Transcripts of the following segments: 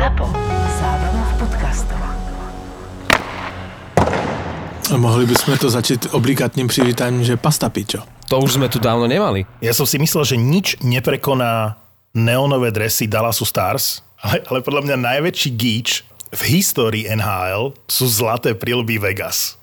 ZAPO. Zábrná v podcastov. A mohli by sme to začať obligátnym privítaním, že pasta pičo. To už sme tu dávno nemali. Ja som si myslel, že nič neprekoná neonové dresy Dallasu Stars, ale, ale podľa mňa najväčší gíč v histórii NHL sú zlaté prilby Vegas.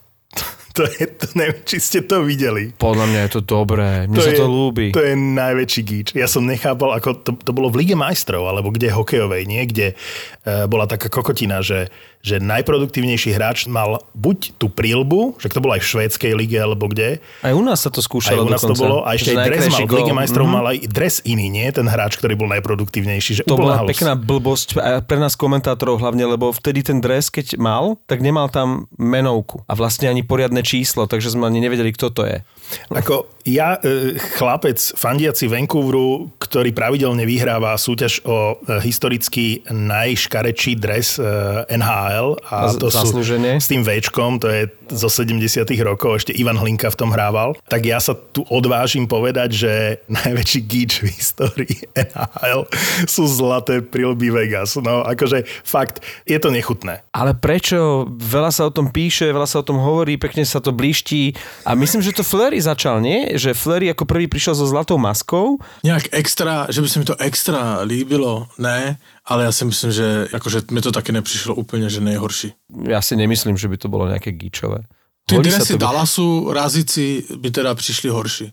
To je, to neviem, či ste to videli. Podľa mňa je to dobré. Mne sa je, to ľúbi. To je najväčší gíč. Ja som nechápal, ako to, to bolo v Lige majstrov, alebo kde hokejovej, nie? Kde uh, bola taká kokotina, že, že najproduktívnejší hráč mal buď tú prílbu, že to bolo aj v švédskej lige, alebo kde. Aj u nás sa to Aj skúšalo u nás to dokonca. bolo. A ešte Že aj dres mal. V Lige majstrov Mhm. mal aj dres iný, nie? Ten hráč, ktorý bol najproduktívnejší. Že To bola halus. pekná blbosť pre nás komentátorov hlavne, lebo vtedy ten dres, keď mal, tak nemal tam menovku a vlastne ani poriadne číslo, takže sme ani nevedeli, kto to je. Ako ja, e, chlapec fandiaci Vancouveru, ktorý pravidelne vyhráva súťaž o e, historicky najškarečší dres e, NHL a A to sú zaslúžene? s tým Včkom, to je zo 70 rokov, ešte Ivan Hlinka v tom hrával, tak ja sa tu odvážim povedať, že najväčší gíč v histórii NHL sú zlaté prilby Vegas. No akože fakt, je to nechutné. Ale prečo? Veľa sa o tom píše, veľa sa o tom hovorí, pekne sa to blíští a myslím, že to Fleury začal, nie? Že Fleury ako prvý prišiel so zlatou maskou Nejak extra, že by sa mi to extra líbilo, ne, ale ja si myslím, že akože mi to také nepřišlo úplne, že nejhorší. Ja si nemyslím, že by to bolo nejaké gíčové. Ty Hodí sa dresy to- Dallasu, razici by teda prišli horší.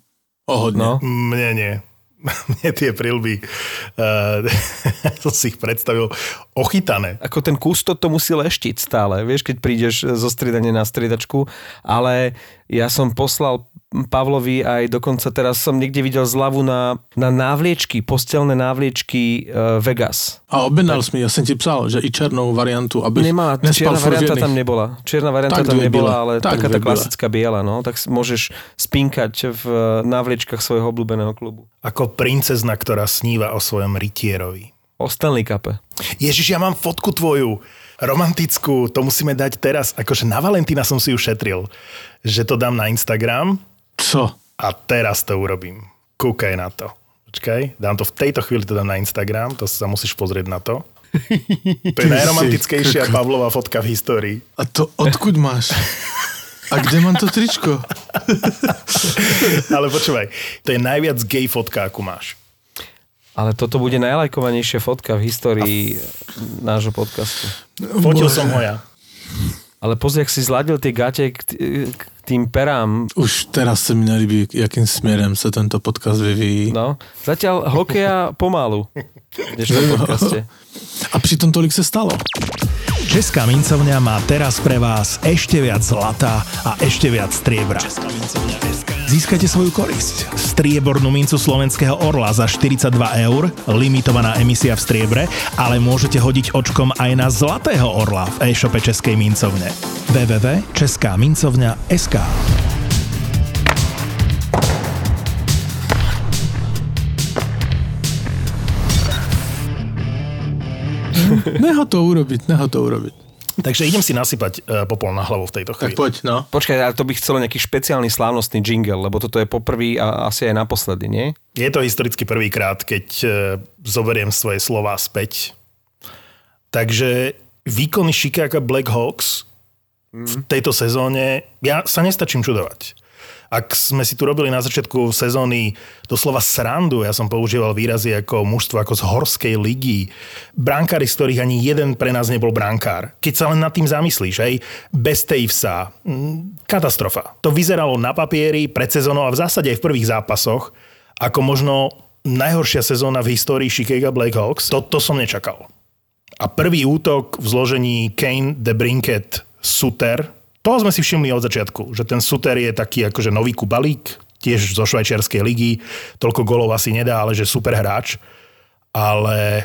O. No. Mne nie. Mne tie prilby, uh, som si ich predstavil, ochytané. ako ten kustot to musí leštiť stále, vieš, keď prídeš zo striedania na striedačku, ale ja som poslal Pavlovi aj dokonca teraz som niekde videl zľavu na, na návliečky, postelné návliečky uh, Vegas. A objednal si mi, ja som ti psal, že i černou variantu, aby Nemá, čierna varianta tam nebola. Čierna varianta Tak tam nebola, biele. ale Tak taká tá klasická biela, no, tak môžeš spinkať v eh, návliečkach svojho obľúbeného klubu. Ako princezna, ktorá sníva o svojom rytierovi. O Stanley Cupe. Ježiš, ja mám fotku tvoju, romantickú, to musíme dať teraz. Akože na Valentína som si ju šetril, že to dám na Instagram Co? a teraz to urobím. Kúkaj na to. Počkaj, dám to v tejto chvíli to dám na Instagram, to sa musíš pozrieť na to. To je najromantickejšia. Pavlova fotka v histórii. A to odkud máš? A kde mám to tričko? Ale počúvaj, to je najviac gay fotka, akú máš. Ale toto bude najlajkovanejšia fotka v histórii nášho podcastu. Fotil som ho ja. Ale pozri, ak si zladil tie gate k tým perám. Už teraz sa mi nelíbí, jakým směrem se tento podcast vyvíjí. No, zatiaľ hokeja pomalu. Podcaste. A přitom tolik se stalo. Česká mincovňa má teraz pre vás ešte viac zlata a ešte viac striebra. Získate svoju korisť. Striebornú mincu slovenského orla za 42 eur, limitovaná emisia v striebre, ale môžete hodiť očkom aj na zlatého orla v e-shope Českej mincovne. www.českámincovňa.sk Neho to urobiť, neho to urobiť. Takže idem si nasypať uh, popol na hlavu v tejto Tak chvíli. poď, no. Počkaj, ale to by chcelo nejaký špeciálny slávnostný jingle, lebo toto je poprvý a asi aj naposledy, nie? Je to historicky prvýkrát, keď uh, zoberiem svoje slova späť. Takže výkony Chicago Black Hawks v tejto sezóne, ja sa nestačím čudovať. Ak sme si tu robili na začiatku sezóny doslova srandu, ja som používal výrazy ako mužstvo ako z horskej ligy, brankári, z ktorých ani jeden pre nás nebol brankár. Keď sa len nad tým zamyslíš, hej, bez Tavesa, mm, katastrofa. To vyzeralo na papieri pred sezónou a v zásade aj v prvých zápasoch ako možno najhoršia sezóna v histórii Chicago Blackhawks. To, to som nečakal. A prvý útok v zložení Kane, De Brinket, Suter, toho sme si všimli od začiatku, že ten Suter je taký akože nový kubalík, tiež zo švajčiarskej ligy, toľko golov asi nedá, ale že super hráč. Ale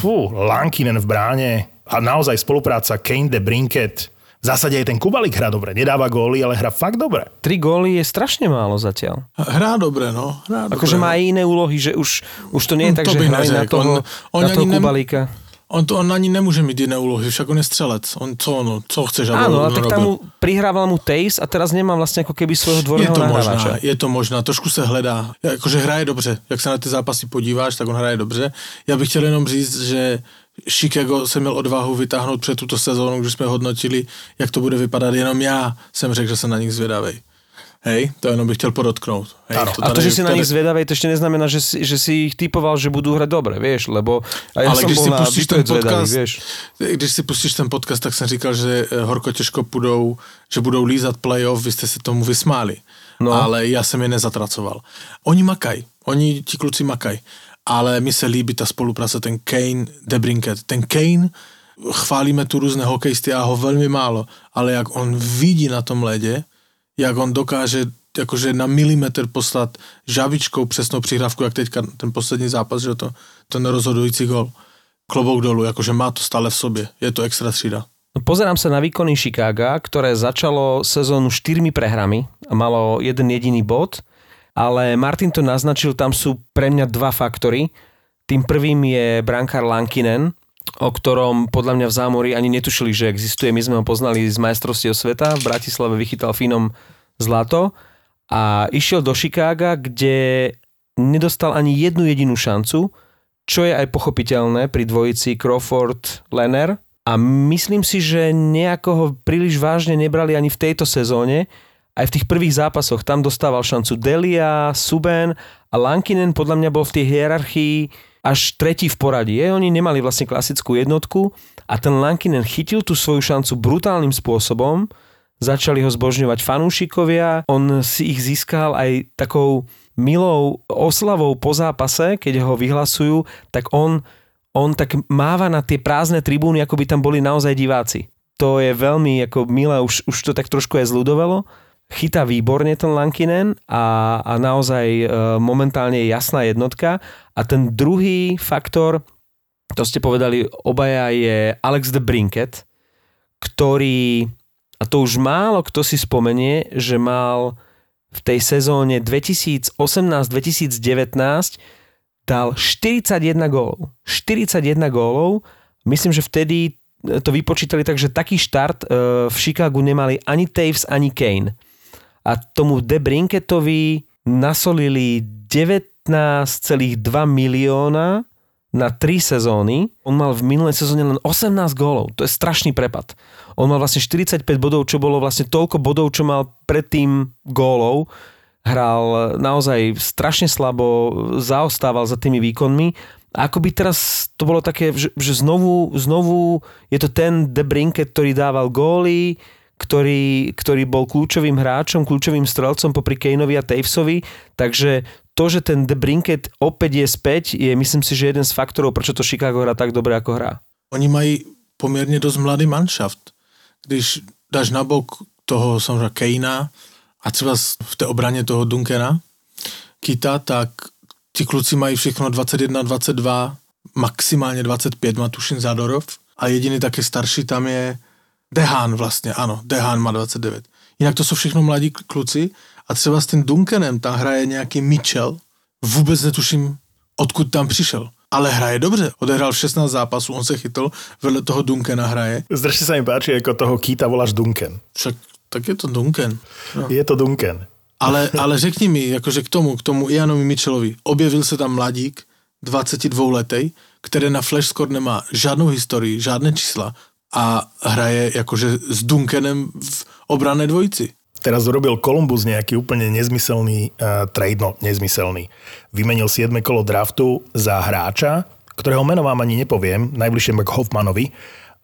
fú, Lankinen v bráne a naozaj spolupráca Kane, De Brinket, v zásade aj ten Kubalík hrá dobre. Nedáva góly, ale hrá fakt dobre. Tri góly je strašne málo zatiaľ. Hrá dobre, no. Hrá Akože má aj iné úlohy, že už, už to nie je Hm, tak, to že hrajú na toho, On- on na toho ani nem- Kubalíka. On, to, on ani nemůže mít jiné úlohy, však on je střelec. On co, no, co chceš, aby Áno, on ale tak tam mu prihrával mu Taze a teraz nemá vlastne ako keby svojho Je dvorného to nahrávača. možná, je to možná, trošku se hledá. Jakože hraje dobře, jak se na ty zápasy podíváš, tak on hraje dobře. Já bych chtěl jenom říct, že Chicago jsem měl odvahu vytáhnout před tuto sezónu, když jsme hodnotili, jak to bude vypadat. Jenom já jsem řekl, že jsem na nich zvědavej. Hej, to jenom bych chtěl podotknout. Hej, Áno, a to, že si na nich zvedavej, to ešte neznamená, že si, že si ich typoval, že budú hrať dobre, vieš, lebo a ja Ale som když si pustíš ten podcast, vieš. když si pustíš ten podcast, tak jsem říkal, že eh, horko těžko půjdou, že budou lízat playoff, vy jste se tomu vysmáli. No. Ale já jsem je nezatracoval. Oni makaj, oni ti kluci makaj. Ale mi se líbí ta spolupráce, ten Kane, Debrinket. Ten Kane, chválíme tu různé hokejisty a ho velmi málo, ale jak on vidí na tom ledě, jak on dokáže jakože na milimetr poslat žavičkou přesnou přihrávku, jak teďka ten poslední zápas, že to, ten rozhodující gol. Klobouk dolů, jakože má to stále v sobě. Je to extra třída. No, Pozerám sa na výkony Chicaga, ktoré začalo sezónu štyrmi prehrami a malo jeden jediný bod, ale Martin to naznačil, tam sú pre mňa dva faktory. Tým prvým je brankár Lankinen, o ktorom podľa mňa v zámori ani netušili, že existuje. My sme ho poznali z majstrovstiev sveta, v Bratislave vychytal Fínom zlato a išiel do Chicaga, kde nedostal ani jednu jedinú šancu, čo je aj pochopiteľné pri dvojici Crawford-Lenner. A myslím si, že nejako ho príliš vážne nebrali ani v tejto sezóne. Aj v tých prvých zápasoch tam dostával šancu Delia, Suben a Lankinen podľa mňa bol v tej hierarchii až tretí v poradí. Oni nemali vlastne klasickú jednotku a ten Lankinen chytil tú svoju šancu brutálnym spôsobom, začali ho zbožňovať fanúšikovia, on si ich získal aj takou milou oslavou po zápase, keď ho vyhlasujú, tak on, on tak máva na tie prázdne tribúny, ako by tam boli naozaj diváci. To je veľmi ako milé, už, už to tak trošku je zľudovelo. Chytá výborne ten Lankinen a, a naozaj e, momentálne je jasná jednotka. A ten druhý faktor, to ste povedali obaja, je Alex de Brinket, ktorý, a to už málo kto si spomenie, že mal v tej sezóne 2018-2019 dal 41 gólov. 41 gólov. Myslím, že vtedy to vypočítali tak, že taký štart e, v Chicagu nemali ani Taves, ani Kane. A tomu De Brinketovi nasolili 19,2 milióna na 3 sezóny. On mal v minulej sezóne len 18 gólov. To je strašný prepad. On mal vlastne 45 bodov, čo bolo vlastne toľko bodov, čo mal predtým gólov. Hral naozaj strašne slabo, zaostával za tými výkonmi. A ako by teraz to bolo také, že, že znovu, znovu je to ten De Brinket, ktorý dával góly, ktorý, ktorý bol kľúčovým hráčom, kľúčovým strelcom popri Kaneovi a Tavesovi, takže to, že ten De Brinket opäť je späť, je myslím si, že jeden z faktorov, prečo to Chicago hrá tak dobre, ako hrá. Oni mají poměrně dost mladý manšaft. Když dáš na bok toho samozřejmě Kejna a třeba v té obraně toho Dunkena, Kita, tak ti kluci mají všechno 21, 22, maximálně 25, má tuším Zadorov a jediný taky starší tam je Dehan vlastně, ano, Dehan má 29. Jinak to jsou všechno mladí kluci a třeba s tím Duncanem tam hraje nějaký Mitchell, vůbec netuším, odkud tam přišel. Ale hraje dobře, odehrál 16 zápasů, on se chytl, vedle toho Duncana hraje, Strašne sa mi páči, ako toho Kýta voláš Duncan. však tak je to Duncan. No. Je to Duncan. Ale, ale řekni mi, jakože k tomu, k tomu Ianovi Mitchellovi, objevil se tam mladík, 22 letej, který na Flashscore nemá žádnou historii, žádné čísla a hraje jakože s Duncanem v obrané dvojici. Teraz urobil Columbus nejaký úplne nezmyselný uh, trade, no nezmyselný. Vymenil 7 kolo draftu za hráča, ktorého meno vám ani nepoviem, najbližšie k Hoffmanovi,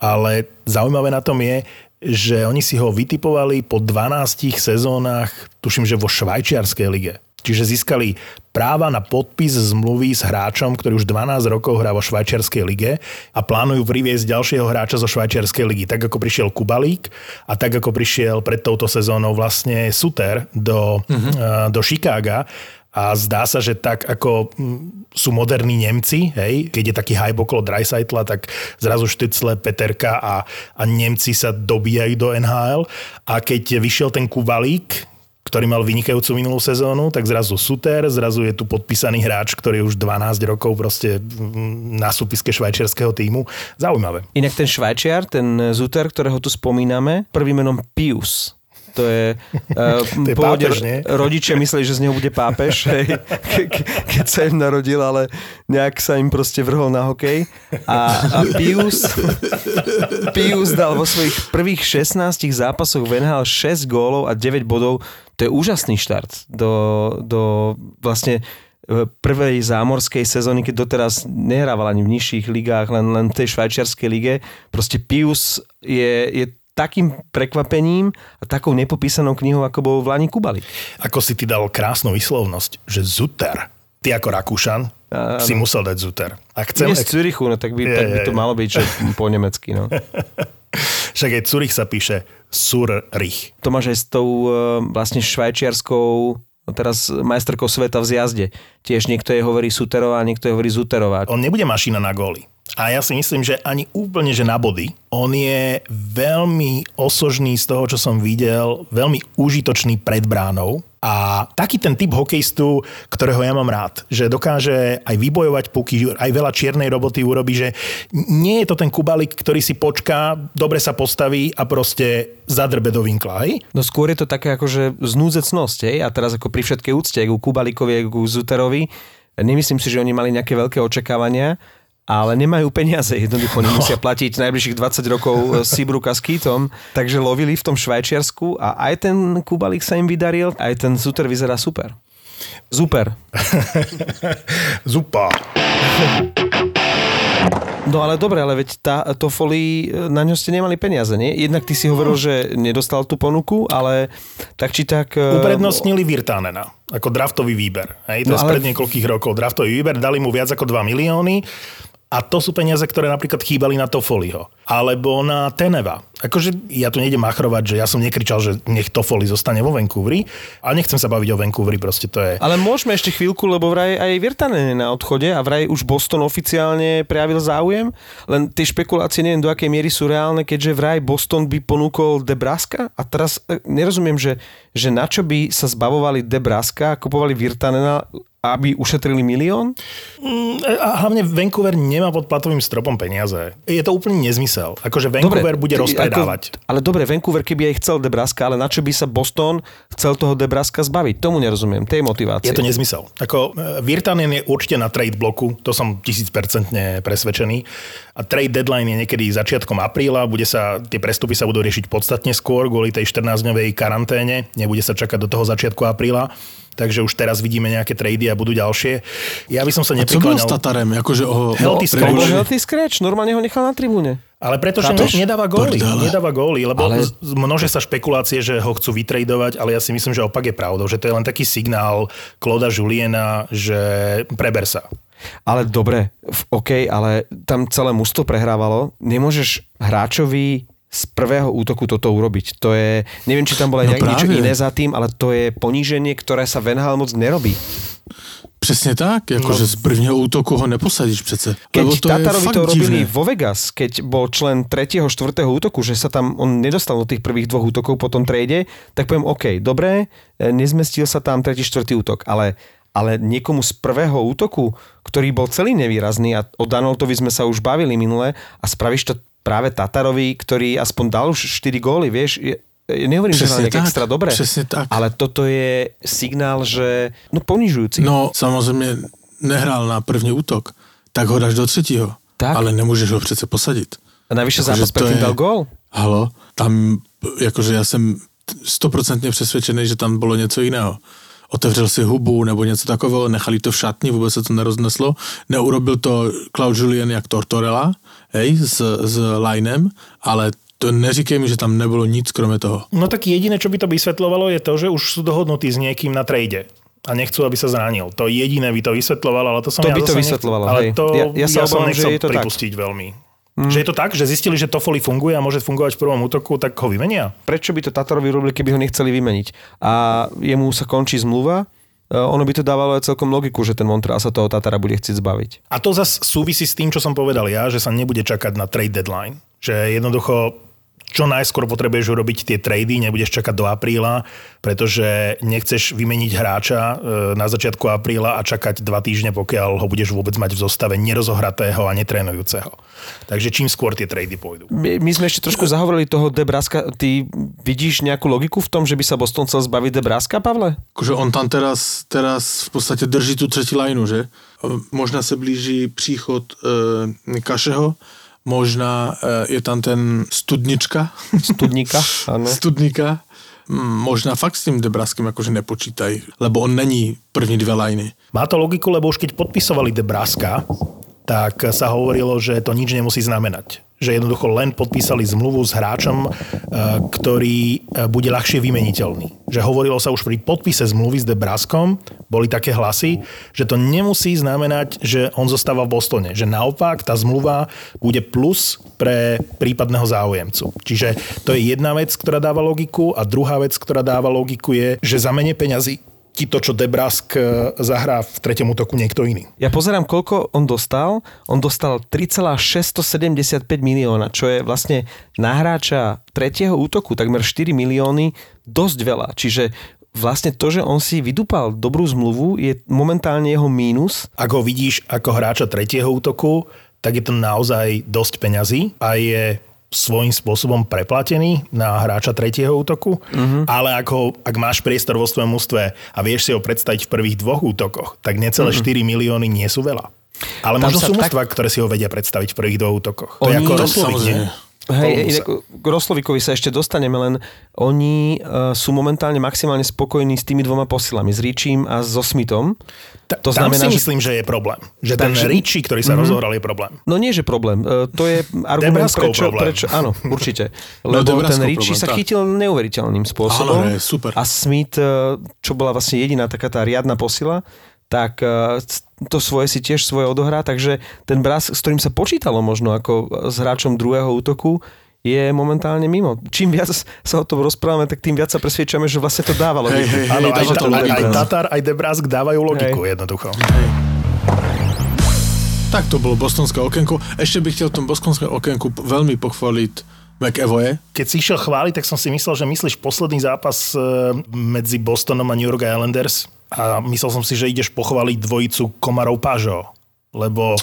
ale zaujímavé na tom je, že oni si ho vytipovali po 12 sezónach, tuším, že vo švajčiarskej lige. Čiže získali práva na podpis zmluvy s hráčom, ktorý už 12 rokov hrá vo švajčiarskej lige a plánujú priviesť ďalšieho hráča zo švajčiarskej ligy. Tak ako prišiel Kubalík a tak ako prišiel pred touto sezónou vlastne Suter do, uh-huh. do Chicaga a zdá sa, že tak ako mm, sú moderní Nemci, hej, keď je taký hype okolo Dreisaitla, tak zrazu Štycle, Peterka a, a Nemci sa dobíjajú do NHL a keď vyšiel ten Kubalík, ktorý mal vynikajúcu minulú sezónu, tak zrazu Suter, zrazu je tu podpísaný hráč, ktorý už 12 rokov proste na súpiske švajčiarského týmu. Zaujímavé. Inak ten Švajčiar, ten Zuter, ktorého tu spomíname, prvým menom Pius. To je, uh, To je pápež, nie? rodičia mysleli, že z neho bude pápež, hej, ke, ke, keď sa im narodil, ale nejak sa im proste vrhol na hokej. A, a Pius, Pius dal vo svojich prvých 16 zápasoch v NHL 6 gólov a 9 bodov. To je úžasný štart do, do vlastne e, prvej zámorskej sezóny, keď doteraz nehrával ani v nižších ligách, len, len v tej švajčiarskej lige. Proste Pius je, je takým prekvapením a takou nepopísanou knihou, ako bol v Lani Kubali. Ako si ty dal krásnu vyslovnosť, že Zuter. Ty ako Rakúšan Áno. si musel dať Zuter. A chcem, Nie z Zürichu, no tak by, Je, tak by to je. malo byť že po nemecky. No. však aj Zurich sa píše Surrich. To máš aj s tou e, vlastne švajčiarskou no teraz majsterkou sveta v zjazde. Tiež niekto je hovorí Suterová, niekto je hovorí Zuterová. On nebude mašina na góly. A ja si myslím, že ani úplne, že na body. On je veľmi osožný z toho, čo som videl, veľmi užitočný pred bránou. A taký ten typ hokejistu, ktorého ja mám rád, že dokáže aj vybojovať puky, aj veľa čiernej roboty urobí, že nie je to ten kubalik, ktorý si počká, dobre sa postaví a proste zadrbe do vinkla, hej? No skôr je to také akože znúzecnosť, hej? A teraz ako pri všetkej úcte, ku Kubalikovi, ku Zuterovi, nemyslím si, že oni mali nejaké veľké očakávania, ale nemajú peniaze, jednoducho nemusia platiť najbližších 20 rokov e, Sibruka s Kýtom, takže lovili v tom Švajčiarsku a aj ten Kubalik sa im vydaril, aj ten Zuter vyzerá super. Super. Zupa. No ale dobre, ale veď tá, to folí, na ňo ste nemali peniaze, nie? Jednak ty si hovoril, že nedostal tú ponuku, ale tak či tak... e, Uprednostnili Virtanena ako draftový výber. Hej, to No no, je ale- spred niekoľkých rokov. Draftový výber, dali mu viac ako 2 milióny a to sú peniaze, ktoré napríklad chýbali na Toffoliho. Alebo na Teneva. Akože ja tu nejdem machrovať, že ja som nekričal, že nech Toffoli zostane vo Vancouveri, ale nechcem sa baviť o Vancouveri, proste to je... Ale môžeme ešte chvíľku, lebo vraj aj Virtanen je na odchode a vraj už Boston oficiálne prejavil záujem, len tie špekulácie neviem do akej miery sú reálne, keďže vraj Boston by ponúkol Debraska a teraz e, nerozumiem, že, že na čo by sa zbavovali Debraska a kupovali Virtanena, aby ušetrili milión? A hlavne Vancouver nemá pod platovým stropom peniaze. Je to úplný nezmysel. Akože Vancouver bude ty- rozpredávať. Ako, ale dobre, Vancouver keby aj chcel Debraska, ale na čo by sa Boston chcel toho Debraska zbaviť? Tomu nerozumiem, tej motivácie. Je to nezmysel. Ako e, Virtanen je určite na trade bloku, to som tisícpercentne presvedčený. A trade deadline je niekedy začiatkom apríla, bude sa, tie prestupy sa budú riešiť podstatne skôr kvôli tej 14-dňovej karanténe, nebude sa čakať do toho začiatku apríla. Takže už teraz vidíme nejaké trady a budú ďalšie. Ja by som sa A co neprikláňal... s Tatarem? Akože ho... Healthy scratch. Healthy scratch, normálne ho nechal na tribúne. Ale pretože ne, nedáva góly. Prdele. Nedáva góly, lebo Ale- množe sa špekulácie, že ho chcú vytredovať, ale ja si myslím, že opak je pravdou. Že to je len taký signál Kloda Juliena, že preber sa. Ale dobre, v- OK, ale tam celé mužstvo prehrávalo. Nemôžeš hráčovi z prvého útoku toto urobiť. To je, neviem, či tam bolo No no niečo iné za tým, ale to je poníženie, ktoré sa Van Hal moc nerobí. Přesně tak, jakože z prvního útoku ho neposadíš přece. Keď Lebo to Tatarovi to robili divné. vo Vegas, keď bol člen 3. 4. útoku, že sa tam on nedostal do tých prvých dvoch útokov po tom trade, tak poviem OK, dobre, e, nezmestil sa tam 3. 4. útok, ale ale niekomu z prvého útoku, ktorý bol celý nevýrazný a o Danoltovi sme sa už bavili minule a spravíš to práve Tatarovi, ktorý aspoň dal už 4 góly, vieš, ja nehovorím, že nejak tak, extra dobre, tak. ale toto je signál, že no ponižujúci. No, samozřejmě nehrál na první útok, tak ho dáš do třetího. Tak. Ale nemůžeš ho přece posadit. a navyše Akože zápas predtým dal gól. Halo, tam, jakože já jsem stoprocentně přesvědčený, že tam bylo něco jiného. Otevřel si hubu nebo něco takového, nechali to v šatni, vůbec se to nerozneslo. Neurobil to Claude Julien jak Tortorella, hej, s, s Linem, ale to neříkej mi, že tam nebylo nic kromě toho. No tak jediné, čo by to vysvetľovalo, je to, že už sú dohodnutí s niekým na trade a nechcú, aby sa zranil. To jediné by to vysvetľovalo, ale to som To ja by to vysvetľovalo, ale hej. to Ja- ja ja, sa som obávam, že nechcel je to tak. pripustiť veľmi. Mm. Že je to tak, že zistili, že Toffoli funguje a môže fungovať v prvom útoku, tak ho vymenia? prečo by to Tatarovi robili, keby ho nechceli vymeniť. A jemu sa končí zmluva, ono by to dávalo aj celkom logiku, že ten Montreal sa toho Tatara bude chcieť zbaviť. A to zase súvisí s tým, čo som povedal ja, že sa nebude čakať na trade deadline. Že jednoducho čo najskôr potrebuješ urobiť tie trady, nebudeš čakať do apríla, pretože nechceš vymeniť hráča e, na začiatku apríla a čakať dva týždne, pokiaľ ho budeš vôbec mať v zostave nerozohratého a netrénujúceho. Takže čím skôr tie trady pôjdu. My, my sme ešte trošku zahovorili toho Debraska. Ty vidíš nejakú logiku v tom, že by sa Boston chcel zbaviť Debraska, Pavle? Akože on tam teraz, teraz v podstate drží tu třetí lineu, že? Možná se blíží příchod e, Kašeho, možná e, je tam ten Studnička. Studníka, áno. Studníka. Mm, Možná fakt s tým Debraskem akože nepočítaj, lebo on není první dve liny. Má to logiku, lebo už keď podpisovali Debraska, tak sa hovorilo, že to nič nemusí znamenať. Že jednoducho len podpísali zmluvu s hráčom, e, ktorý e, bude ľahšie vymeniteľný. Že hovorilo sa už pri podpise zmluvy s Debraskom, boli také hlasy, že to nemusí znamenať, že on zostáva v Bostone. Že naopak tá zmluva bude plus pre prípadného záujemcu. Čiže to je jedna vec, ktorá dáva logiku a druhá vec, ktorá dáva logiku je, že za menej peňazí ti to, čo Debrask e, zahrá v treťom útoku niekto iný. Ja pozerám, koľko on dostal. On dostal 3,675 milióna, čo je vlastne na hráča tretieho útoku takmer 4 milióny, dosť veľa. Čiže vlastne to, že on si vydúpal dobrú zmluvu, je momentálne jeho mínus. Ak ho vidíš ako hráča tretieho útoku, tak je to naozaj dosť peňazí a je svojím spôsobom preplatený na hráča tretieho útoku, uh-huh. ale ak, ho, ak máš priestor vo svojom ústve a vieš si ho predstaviť v prvých dvoch útokoch, tak necelé uh-huh. 4 milióny nie sú veľa. Ale Tam možno sú tak- ktoré si ho vedia predstaviť v prvých dvoch útokoch. To je Oni- ako Roslovic, nie? samozrejme. Hej, inak k Roslovikovi sa ešte dostaneme, len oni uh, sú momentálne maximálne spokojní s tými dvoma posilami, s Ričím a so Smithom. Ta, To tam znamená, si že- myslím, že je problém. Že ten Takže- Richie, ktorý sa mm-hmm. rozohral, je problém. No nie, že problém. E, To je argument, Debraskov prečo, problém. prečo... Áno, určite. No, Lebo ten Debraskov Richie problém, sa tak. chytil neuveriteľným spôsobom. Áno, super. A Smith, e, čo bola vlastne jediná taká tá riadna posila, tak e, to svoje si tiež svoje odohrá, takže ten Bras, s ktorým sa počítalo možno ako s hráčom druhého útoku, je momentálne mimo. Čím viac sa o tom rozprávame, tak tým viac sa presviečame, že vlastne to dávalo. Hej, hej, Áno, aj, dáva ta, to aj, aj Tatar, aj Debrask dávajú logiku jednoducho. Tak to bolo bostonské okienko. Ešte bych chcel v tom bostonskom okienku veľmi pochváliť McEvoye. Keď si išiel chváliť, tak som si myslel, že myslíš posledný zápas e, medzi Bostonom a New York Islanders a myslel som si, že ideš pochváliť dvojicu Komarov Pažo, lebo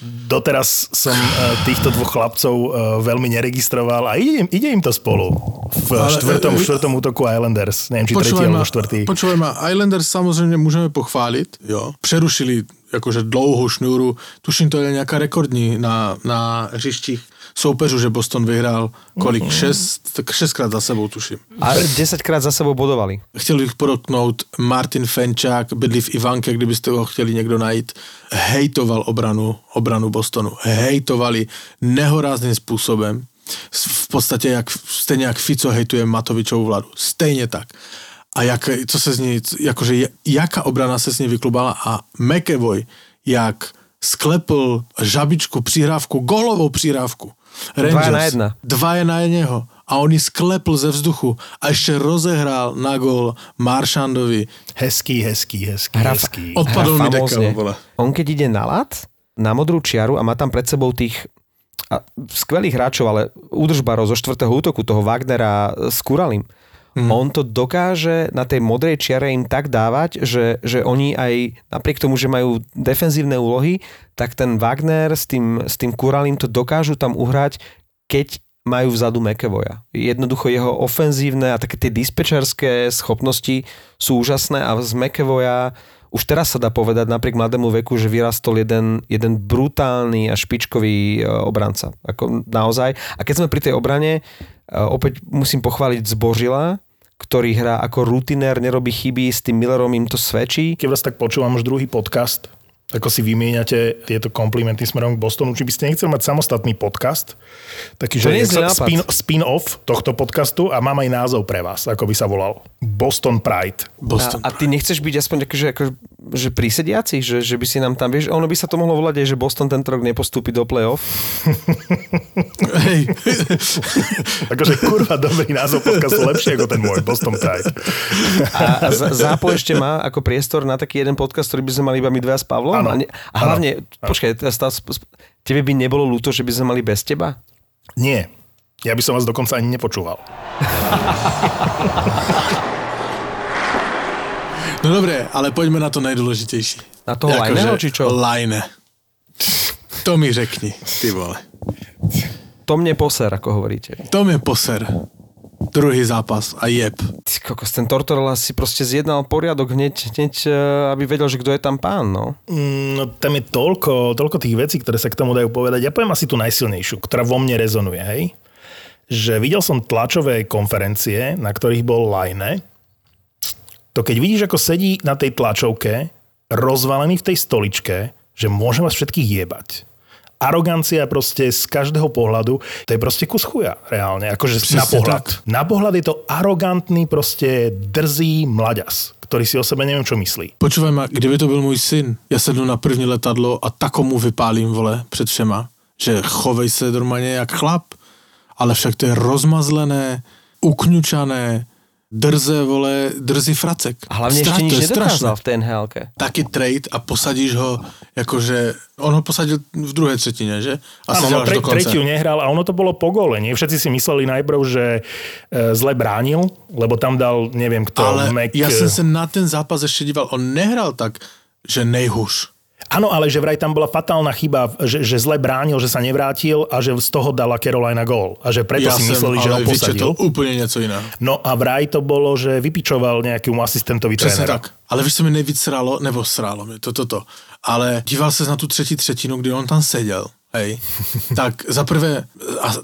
doteraz som e, týchto dvoch chlapcov e, veľmi neregistroval a ide, ide im to spolu v Ale, štvrtom, e, v štvrtom útoku Islanders. Neviem, či tretí alebo štvrtý. počúvaj ma, Islanders samozrejme môžeme pochváliť, jo. Přerušili akože dlouhou šnúru, tuším to je nejaká rekordní na, na hřištích soupeřu, že Boston vyhrál kolik? Šest, tak šestkrát za sebou tuším. A 10 krát za sebou bodovali. Chtěl bych podotknout, Martin Fenčák, bydlí v Ivanke, kdybyste ho chtěli někdo najít, hejtoval obranu, obranu Bostonu. Hejtovali nehorázným způsobem. V podstatě jak, stejně jak Fico hejtuje Matovičovou vládu. Stejně tak. A jak, co se z ní, jakože jaká obrana se s ní vyklubala a McEvoy, jak sklepl žabičku přihrávku, golovou přihrávku. Dvaja na jedna. Dva je na jedného. A on ji sklepl ze vzduchu a ešte rozehrál na gól Maršandovi. Hezký, hezký, hezký, Hra- hezký. Odpadol Hrá mi dekel. On keď ide na lat, na modrú čiaru a má tam pred sebou tých a skvelých hráčov, ale údržbarov zo štvrtého útoku, toho Wagnera s Kuralim. Mm. on to dokáže na tej modrej čiare im tak dávať, že, že oni aj napriek tomu, že majú defenzívne úlohy, tak ten Wagner s tým, s tým Kuralim to dokážu tam uhrať, keď majú vzadu McEvoya. Jednoducho jeho ofenzívne a také tie dispečerské schopnosti sú úžasné a z McEvoya už teraz sa dá povedať napriek mladému veku, že vyrastol jeden, jeden brutálny a špičkový e, obranca. Ako naozaj. A keď sme pri tej obrane, e, opäť musím pochváliť Zbožila, ktorý hrá ako rutinér, nerobí chyby, s tým Millerom im to svedčí. Keď vás tak počúvam už druhý podcast, ako si vymieňate tieto komplimenty smerom k Bostonu, či by ste nechceli mať samostatný podcast, taký, To že spin, spin-off tohto podcastu a mám aj názov pre vás, ako by sa volal. Boston Pride. Boston. A, a ty nechceš byť aspoň taký, že, ako, že prísediaci, že, že by si nám tam, vieš, ono by sa to mohlo volať aj, že Boston tento rok nepostúpi do play-off. Hej. Akože kurva dobrý názov podcastu, lepšie ako ten môj, Boston Pride. A, a Zápo ešte má ako priestor na taký jeden podcast, ktorý by sme mali iba my dva s Pavlom. Áno. A, ne, a hlavne, počkaj, sp- sp- tebe by nebolo ľúto, že by sme mali bez teba? Nie. Ja by som vás dokonca ani nepočúval. No dobré, ale poďme na to nejdůležitější. Na toho Lajneho, či čo? Lajne. To mi řekni, ty vole. To mne poser, ako hovoríte. To mi poser. Druhý zápas a jeb. Ty kokos, ten Tortorella si proste zjednal poriadok hneď, hneď eh, aby vedel, že kto je tam pán, no. Mm, No, tam je toľko, toľko tých vecí, ktoré sa k tomu dajú povedať. Ja poviem asi tú najsilnejšiu, ktorá vo mne rezonuje, hej? Že videl som tlačové konferencie, na ktorých bol Lajne. To keď vidíš, ako sedí na tej tlačovke, rozvalený v tej stoličke, že môžem vás všetkých jebať. Arogancia proste z každého pohľadu, to je proste kus chuja, reálne. Akože na Presne pohľad. tak. Na pohľad je to arogantný, proste drzý mlaďas, ktorý si o sebe neviem, čo myslí. Počúvaj ma, kdyby to byl můj syn, já sednu na první letadlo a takomu vypálím, vole, před všema, že chovej se normálně jak chlap, ale však to je rozmazlené, ukňučané, drze, vole, drzý fracek. A hlavne Stra- ešte nič to je nedokázal v tej nhl Taky trade a posadíš ho, jakože, on ho posadil v druhé třetině, že? A no, až tre, do konce. tretiu nehral a ono to bolo po gole. Nie? Všetci si mysleli najprv, že e, zle bránil, lebo tam dal, neviem kto, Ale Mac... já jsem se na ten zápas ještě díval, on nehrál tak, že nejhuž. Áno, ale že vraj tam bola fatálna chyba, že, že zle bránil, že sa nevrátil a že z toho dala Carolina gól. A že preto Já si mysleli, že ho posadil. vyčetl úplně něco jiného. No a vraj to bolo, že vypičoval nejakému asistentovi Přesně trénera. tak. Ale víš, co mi nejvíc srálo, nebo srálo mi to, to, to. Ale díval se na tu třetí třetinu, kdy on tam seděl, hej, tak za prvé,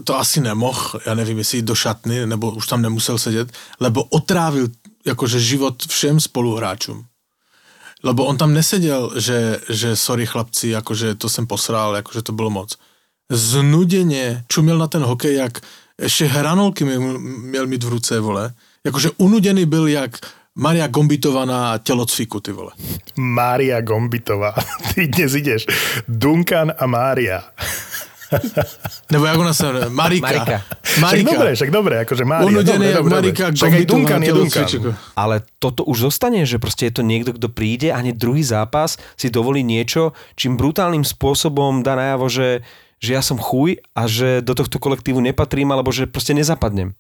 to asi nemohl, já nevím, jestli do šatny, nebo už tam nemusel sedět, lebo otrávil jakože život všem spoluhráčům. Lebo on tam neseděl, že, že sorry chlapci, jakože to jsem posrál, jakože to bylo moc. Znuděně čuměl na ten hokej, jak ještě hranolky měl, mít v ruce, vole. Jakože unuděný byl jak Maria Gombitová na tělocviku, ty vole. Mária Gombitová. Ty dnes ideš. Duncan a Mária. Nebo jak ona se jmenuje? Marika. Marika. Však Marika. dobre, však dobre, akože Mária. Unudený dobre, jak Marika. Však aj Duncan je Duncan. Ale toto už zostane, že proste je to niekto, kto príde a hneď druhý zápas si dovolí niečo, čím brutálnym spôsobom dá najavo, že, že ja som chuj a že do tohto kolektívu nepatrím, alebo že proste nezapadnem.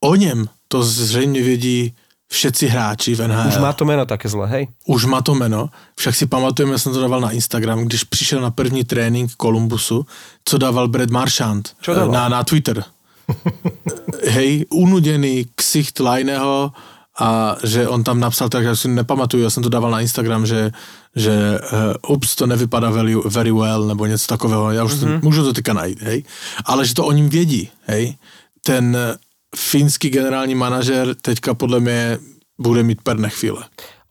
O něm to zřejmě vědí všetci hráči v NHL. Už má to meno také zle, hej? Už má to jméno, však si pamatujeme, já jsem to dával na Instagram, když přišel na první trénink Kolumbusu, co dával Brad Marchand Čo dával? na, na Twitter. Hej, unudený ksicht Lajného a že on tam napsal tak, já si nepamatuju, já jsem to dával na Instagram, že, že uh, ups, to nevypadá very, very well, nebo něco takového, já už mm-hmm. Mhm. můžu to teďka najít, hej. Ale že to o ním vědí, hej. Ten finský generální manažer teďka podle mě bude mít perné chvíle.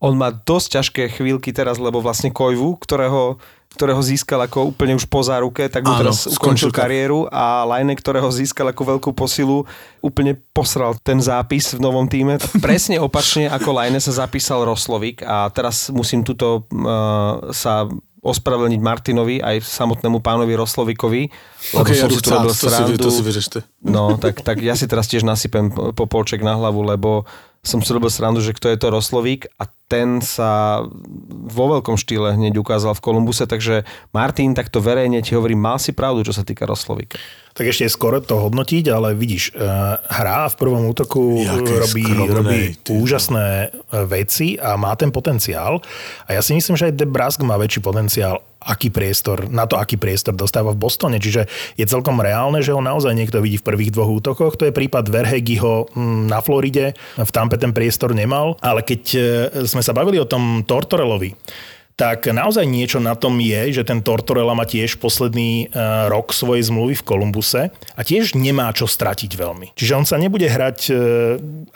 On má dosť ťažké chvíľky teraz, lebo vlastne Kojvu, ktorého, ktorého získal ako úplne už po záruke, tak mu Áno, teraz skončil ukončil kar- kariéru a Lajne, ktorého získal ako veľkú posilu, úplne posral ten zápis v novom týme. Presne opačne ako Lajne sa zapísal Roslovik a teraz musím tuto uh, sa ospravedlniť Martinovi aj samotnému pánovi Roslovikovi, lebo som ja si tu robil to, si, srandu. to si. No, tak, tak ja si teraz tiež nasypem popolček na hlavu, lebo som si robil srandu, že kto je to Roslovík a ten sa vo veľkom štýle hneď ukázal v Kolumbuse, takže Martin, takto verejne ti hovorím, mal si pravdu, čo sa týka Roslovíka. Tak ešte je skoro to hodnotiť, ale vidíš, eh, hrá v prvom útoku, Jaký robí, skromnej, robí ty. úžasné eh, veci a má ten potenciál. A ja si myslím, že aj Debrask má väčší potenciál, aký priestor, na to, aký priestor dostáva v Bostone. Čiže je celkom reálne, že ho naozaj niekto vidí v prvých dvoch útokoch. To je prípad Verhegiho mm, na Floride. V Tampe ten priestor nemal. Ale keď eh, sme sa bavili o tom Tortorelovi, tak naozaj niečo na tom je, že ten Tortorella má tiež posledný uh, rok svojej zmluvy v Kolumbuse a tiež nemá čo stratiť veľmi. Čiže on sa nebude hrať uh,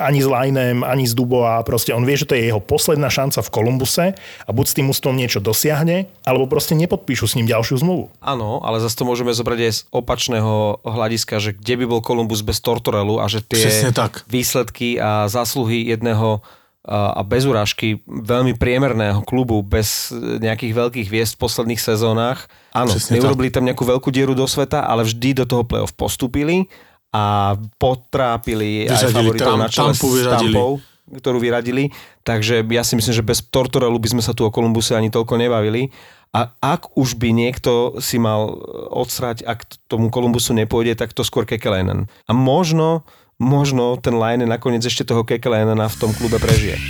ani s Lajnem, ani s Duboa, proste on vie, že to je jeho posledná šanca v Kolumbuse a buď s tým ústom niečo dosiahne, alebo proste nepodpíšu s ním ďalšiu zmluvu. Áno, ale zase to môžeme zobrať aj z opačného hľadiska, že kde by bol Kolumbus bez Tortorelu a že tie výsledky a zásluhy jedného a bez urážky veľmi priemerného klubu bez nejakých veľkých hviezd v posledných sezónach. Áno, neurobili tam nejakú veľkú dieru do sveta, ale vždy do toho play-off postúpili a potrápili aj Vyřadili favoritov tam- na čele Tampu s. Tampou. ktorú vyradili, takže ja si myslím, že bez Tortorelu by sme sa tu o Kolumbuse ani toľko nebavili. A ak už by niekto si mal odsrať, ak tomu Kolumbusu nepôjde, tak to skôr Kekelenen. A možno, možno ten Line nakoniec ešte toho Kekelenena v tom klube prežije.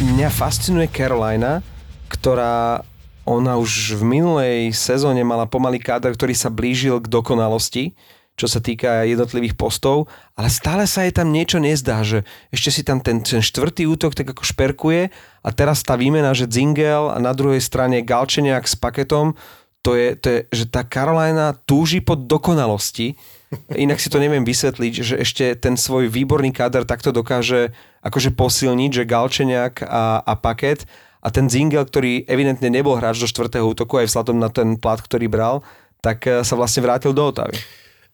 Mňa fascinuje Carolina, ktorá ona už v minulej sezóne mala pomalý káder, ktorý sa blížil k dokonalosti, čo sa týka jednotlivých postov, ale stále sa jej tam niečo nezdá, že ešte si tam ten, ten štvrtý útok tak ako šperkuje a teraz tá výmena, že Zingel a na druhej strane Galčeniak s paketom, to je, to je, že tá Carolina túži po dokonalosti, inak si to neviem vysvetliť, že ešte ten svoj výborný káder takto dokáže akože posilniť, že Galčeniak a, a paket a ten Zingel, ktorý evidentne nebol hráč do štvrtého útoku aj vzhľadom na ten plat, ktorý bral, tak eh, sa vlastne vrátil do Otavy.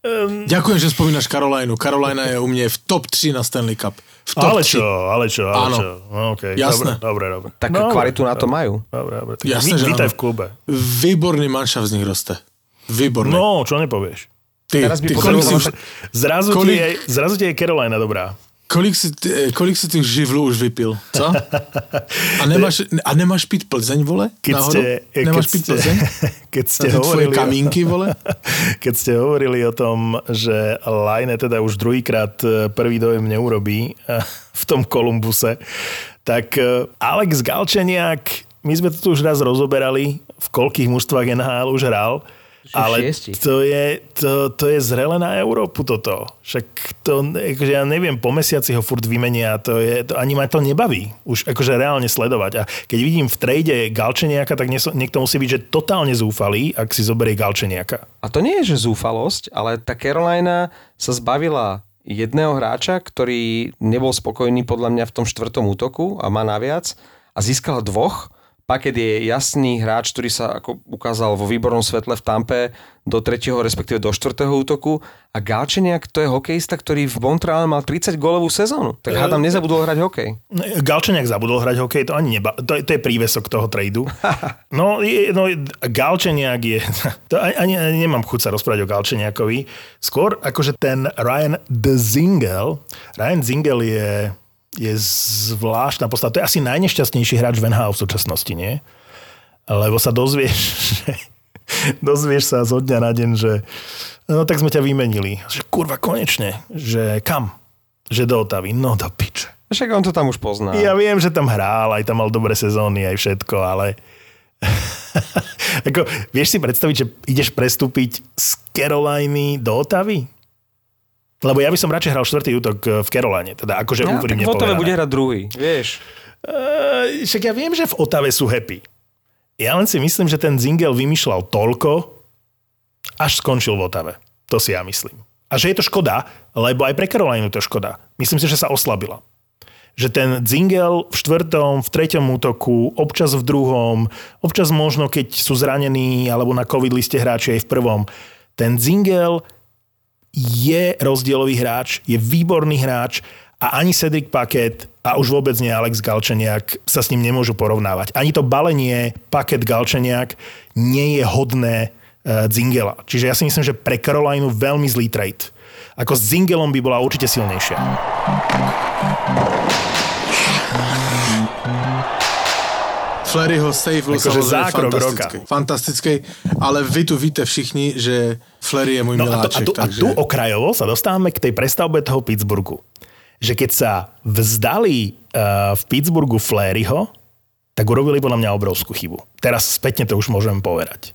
Um, Ďakujem, že spomínaš Karolajnu. Karolajna je u mne v top 3 na Stanley Cup. V top ale 3. čo, ale čo, ale Áno. čo. No, okay. Jasné. Dobre, dobre, dobre. Tak dobre, kvalitu na to dobre, majú. Dobre, dobre. Tak Jasné, vy, že vítaj áno. v klube. Výborný manšaft z nich roste. Výborný. No, čo nepovieš? Ty, teraz by ty, potreboval kolik, si, mať- Zrazu, Kolik- ti je, zrazu ti je Carolina dobrá. kolik, si, ty- kolik si tých živlů už vypil? Co? A nemáš, a nemáš pít Plzeň, vole? Keď Náhodou? ste, Nemáš keď pít ste, Plzeň? keď ste Na tie tvoje hovorili... kamínky, vole? Keď ste hovorili o tom, že Line teda už druhýkrát e, prvý dojem neurobí v tom Kolumbuse, tak Alex Galčeniak, my sme to tu už raz rozoberali, v koľkých mužstvách NHL už hral, ale to je, to, to je zrele na Európu toto. Však to, akože ja neviem, po mesiaci ho furt vymenia, to je, to, ani ma to nebaví už akože reálne sledovať. A keď vidím v trade Galčeniaka, tak niekto musí byť, že totálne zúfalý, ak si zoberie Galčeniaka. A to nie je, že zúfalosť, ale tá Carolina sa zbavila jedného hráča, ktorý nebol spokojný podľa mňa v tom štvrtom útoku a má naviac a získala dvoch. Paket je jasný hráč, ktorý sa ako ukázal vo výbornom svetle v Tampe do tretieho, respektíve do štvrtého útoku. A Galčeniak to je hokejista, ktorý v Montreale mal 30 gólovú sezónu. Tak hádam nezabudol hrať hokej. Galčeniak zabudol hrať hokej, to ani neba, to, je- to je prívesok toho tradu. No, je, no Galčeniak je, to ani, ani nemám chuť sa rozprávať o Galčeniakovi. Skôr akože ten Ryan de Zingel, Ryan Zingel je, je zvláštna postava. To je asi najnešťastnejší hráč v NHL v súčasnosti, nie? Lebo sa dozvieš, že dozvieš sa zo dňa na deň, že no tak sme ťa vymenili. Že kurva, konečne. Že kam? Že do Otavy. No do piče. Však on to tam už pozná. Ja viem, že tam hral, aj tam mal dobré sezóny, aj všetko, ale... Ako, vieš si predstaviť, že ideš prestúpiť z Caroliny do Otavy? Lebo ja by som radšej hral štvrtý útok eh, v Caroline, teda akože Ja, tak úprimne v Otave povedané. bude hrať druhý, vieš. Uh, však ja viem, že v Otave sú happy. Ja len si myslím, že ten Zingel vymýšľal toľko, až skončil v Otave. To si ja myslím. A že je to škoda, lebo aj pre Carolinu to je škoda. Myslím si, že sa oslabila. Že ten Zingel v štvrtom, v treťom útoku, občas v druhom, občas možno, keď sú zranení alebo na covid liste hráči aj v prvom. Ten Zingel je rozdielový hráč, je výborný hráč a ani Cedric Paket a už vôbec nie Alex Galčeniak sa s ním nemôžu porovnávať. Ani to balenie Paket Galčeniak nie je hodné uh, Zingela. Čiže ja si myslím, že pre Carolinu veľmi zlý trade. Ako s Zingelom by bola určite silnejšia. Fleryho save byl Akože zákrok fantastický. Fantastický, ale vy tu víte všichni, že Flery je můj No a, to, a, miláček, tu, a takže... tu okrajovo sa dostávame k tej prestavbe toho Pittsburghu. Že keď sa vzdali uh, v Pittsburghu Flaryho, tak urobili podľa mňa obrovskú chybu. Teraz spätne to už môžem povedať.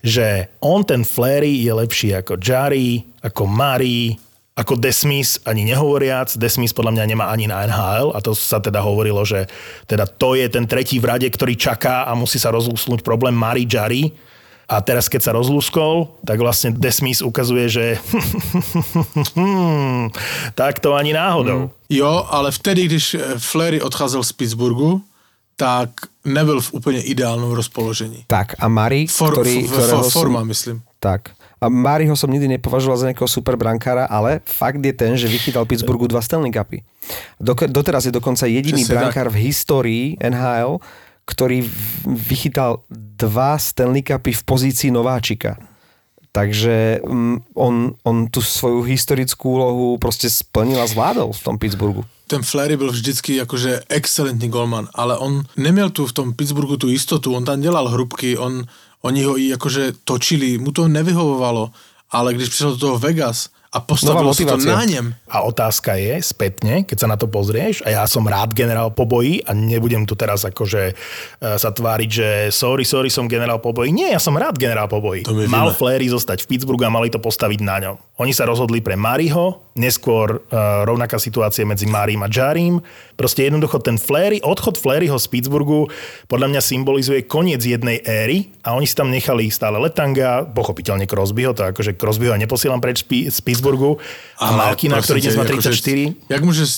Že on, ten Flary, je lepší ako Jari, ako Mari, ako Desmis, ani nehovoriac. Desmis podľa mňa nemá ani na NHL a to sa teda hovorilo, že teda to je ten tretí v rade, ktorý čaká a musí sa rozlúsnuť problém Mari Jari. A teraz, keď sa rozlúskol, tak vlastne Desmis ukazuje, že tak to ani náhodou. Jo, ale vtedy, když Flery odcházel z Pittsburghu, tak nebyl v úplně ideálnom rozpoložení. Tak a Mari, For, ktorý, f, ktorého f, forma, myslím. Tak. A Mariho som nikdy nepovažoval za nejakého super brankára, ale fakt je ten, že vychytal Pittsburghu dva Stanley Cupy. Dok- doteraz je dokonca jediný Presne brankár v histórii NHL, ktorý vychytal dva Stanley Cupy v pozícii nováčika. Takže um, on, on tú svoju historickú úlohu proste splnil a zvládol v tom Pittsburghu. ten Flery byl vždycky jakože excelentní golman, ale on neměl tu v tom Pittsburghu tu jistotu, on tam dělal hrubky, on, oni ho i jakože točili, mu to nevyhovovalo, ale když přišel do toho Vegas a postavilo se to na něm, A otázka je spätne, keď sa na to pozrieš, a ja som rád generál pobojí a nebudem tu teraz akože e, sa tváriť, že sorry, sorry, som generál pobojí. Nie, ja som rád generál pobojí. To my Mal. Flery zostať v Pittsburghu a mali to postaviť na ňom. Oni sa rozhodli pre Mariho, neskôr uh, rovnaká situácia medzi Marim a Jarim. Proste jednoducho ten Flery, odchod Fleryho z Pittsburghu podľa mňa symbolizuje koniec jednej éry a oni si tam nechali stále Letanga, pochopiteľne Crosbyho, to akože Crosbyho neposielam preč z Pi- z Pittsburghu a Malkina, ktorý dnes má 34. Jak můžeš,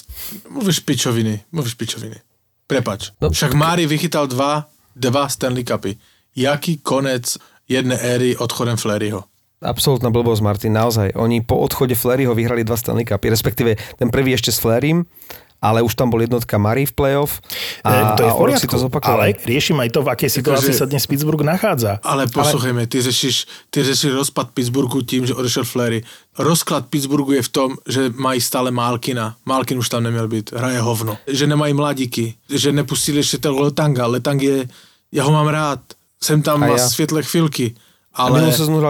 mluvíš pičoviny, mluvíš pičoviny. Prepač. No, Však Mári vychytal dva, dva Stanley Cupy. Jaký konec jedné éry odchodem Fleryho? Absolutná blbosť, Martin, naozaj. Oni po odchode Fleryho vyhrali dva Stanley Cupy, respektíve ten prvý ešte s Flerym, ale už tam bol jednotka Murray v playoff a, E, to je a v poriadku, si to zopakoval. ale riešim aj to, v akej situácii Akože- sa dnes Pittsburgh nachádza. Ale poslouchejme, ty řešíš, ty řešíš rozpad Pittsburghu tím, že odešel Flery. Rozklad Pittsburghu je v tom, že mají stále Malkina. Malkin už tam neměl být, hraje hovno. Že nemají mladíky, že nepustili ještě ten Letanga. Letang je, já ho mám rád, jsem tam A má ja. světle chvilky, A ale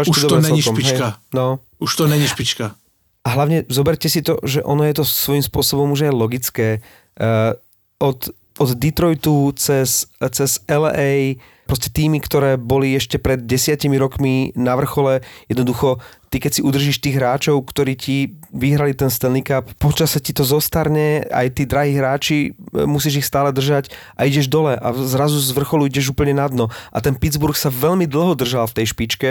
už to není celkom, špička. Hej. No. Už to není špička. A hlavne zoberte si to, že ono je to svojím spôsobom už aj logické. Uh, od, od Detroitu cez, cez LA, proste týmy, ktoré boli ešte pred desiatimi rokmi na vrchole, jednoducho, ty keď si udržíš tých hráčov, ktorí ti vyhrali ten Stanley Cup, počase ti to zostarne, aj tí drahí hráči, e, musíš ich stále držať a ideš dole a zrazu z vrcholu ideš úplne na dno. A ten Pittsburgh sa veľmi dlho držal v tej špičke,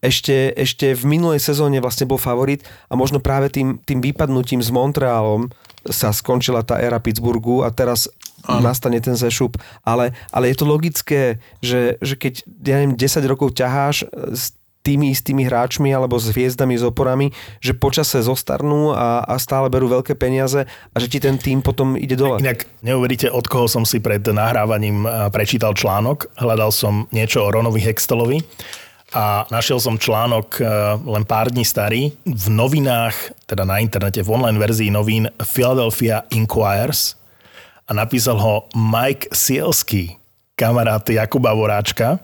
ešte, ešte v minulej sezóne vlastne bol favorit a možno práve tým, tým vypadnutím s Montrealom sa skončila tá éra Pittsburghu a teraz ano. nastane ten zešup. Ale, ale je to logické, že, že keď, ja neviem, 10 rokov ťaháš s tými istými hráčmi alebo s hviezdami, s oporami, že počase zostarnú a, a stále berú veľké peniaze a že ti ten tým potom ide dole. Inak neuveríte, od koho som si pred nahrávaním a, prečítal článok. Hľadal som niečo o Ronovi Hextelovi a našiel som článok e, len pár dní starý v novinách, teda na internete, v online verzii novín Philadelphia Inquires a napísal ho Mike Sielski, kamarát Jakuba Voráčka.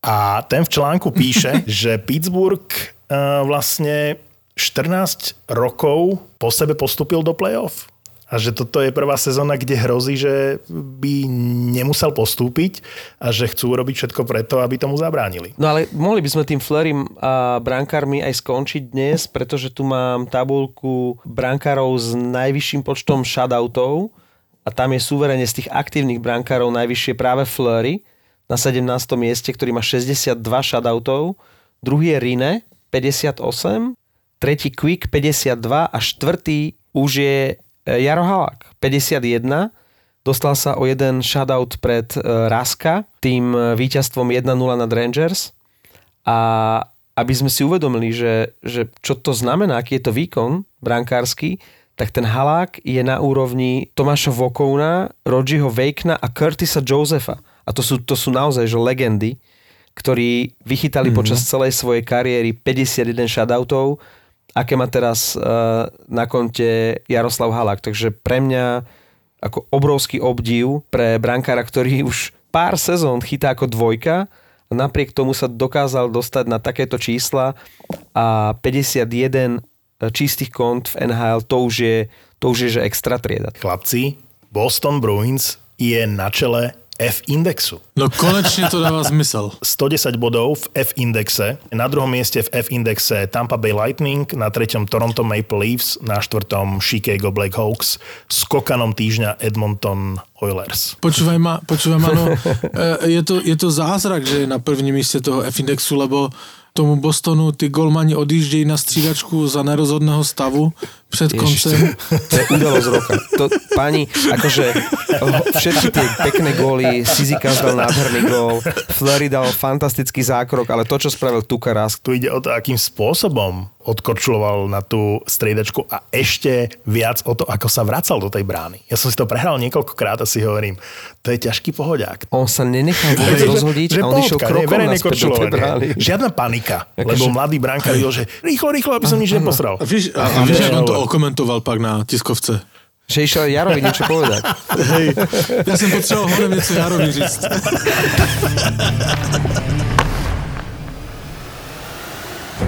A ten v článku píše, že Pittsburgh uh, vlastne 14 rokov po sebe postúpil do playoff. A že toto je prvá sezóna, kde hrozí, že by nemusel postúpiť a že chcú robiť všetko preto, aby tomu zabránili. No ale mohli by sme tým Flerim a brankármi aj skončiť dnes, pretože tu mám tabulku brankárov s najvyšším počtom shoutoutov a tam je suverene z tých aktívnych brankárov najvyššie práve Fleury na 17. mieste, ktorý má 62 shoutoutov. Druhý je Rine, 58, tretí Quick, 52 a štvrtý už je Jaro Halák, 51. Dostal sa o jeden shoutout pred e, Raska, tým e, víťazstvom 1-0 nad Rangers. A aby sme si uvedomili, že, že čo to znamená, aký je to výkon brankársky, tak ten Halák je na úrovni Tomáša Vokouna, Rodžiho Vejkna a Curtisa Josefa. A to sú, to sú naozaj že legendy, ktorí vychytali mm-hmm. počas celej svojej kariéry 51 shoutoutov, aké má teraz uh, na konte Jaroslav Halák. Takže pre mňa ako obrovský obdiv pre brankára, ktorý už pár sezón chytá ako dvojka a napriek tomu sa dokázal dostať na takéto čísla a 51 čistých kont v NHL, to už je, to už je že extra trieda. Chlapci, Boston Bruins je na čele F-indexu. No konečne to dáva zmysel. 110 bodov v F-indexe. Na druhom mieste v F-indexe Tampa Bay Lightning, na treťom Toronto Maple Leafs, na štvrtom Chicago Black Hawks, skokanom týždňa Edmonton Oilers. Počúvaj ma, počúvaj ma, no, e, je to, je to zázrak, že je na prvním míste toho F-indexu, lebo tomu Bostonu ty golmani odjíždějí na střídačku za nerozhodného stavu před Ježiš, koncem. To je udalosť roka. To, páni, akože všetky tie pekné góly, Sizikas dal nádherný gól, Fleury dal fantastický zákrok, ale to, čo spravil Tukaras, Tu ide o to, akým spôsobom odkorčuloval na tú striedačku a ešte viac o to, ako sa vracal do tej brány. Ja som si to prehral niekoľkokrát a si hovorím, to je ťažký pohodiak. on sa nenechal vôbec rozhodiť a on išiel pohodka, nie, krokom verejné naspäť do tej brány. Žiadna panika, panika, lebo mladý brankár videl, že rýchlo, rýchlo, aby som nič neposral. A víš, a, a víš, on to okomentoval pak na tiskovce? Že išiel Jarovi niečo povedať. Hej, ja som potreboval hore niečo Jarovi říct.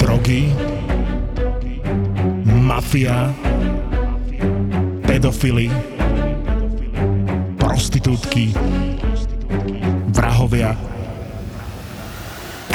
Drogy, mafia, pedofily, prostitútky, vrahovia.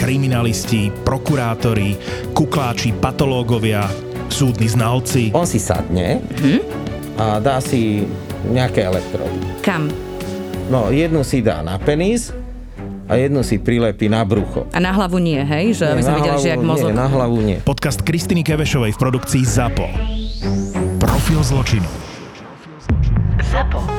kriminalisti, prokurátori, kukláči, patológovia, súdni znalci. On si sadne a dá si nejaké elektrody. Kam? No, jednu si dá na penis a jednu si prilepí na brucho. A na hlavu nie, hej? Že aby sme na videli, že jak mozog. Nie, na hlavu nie. Podcast Kristiny Kevešovej v produkcii ZAPO. Profil zločinu. ZAPO.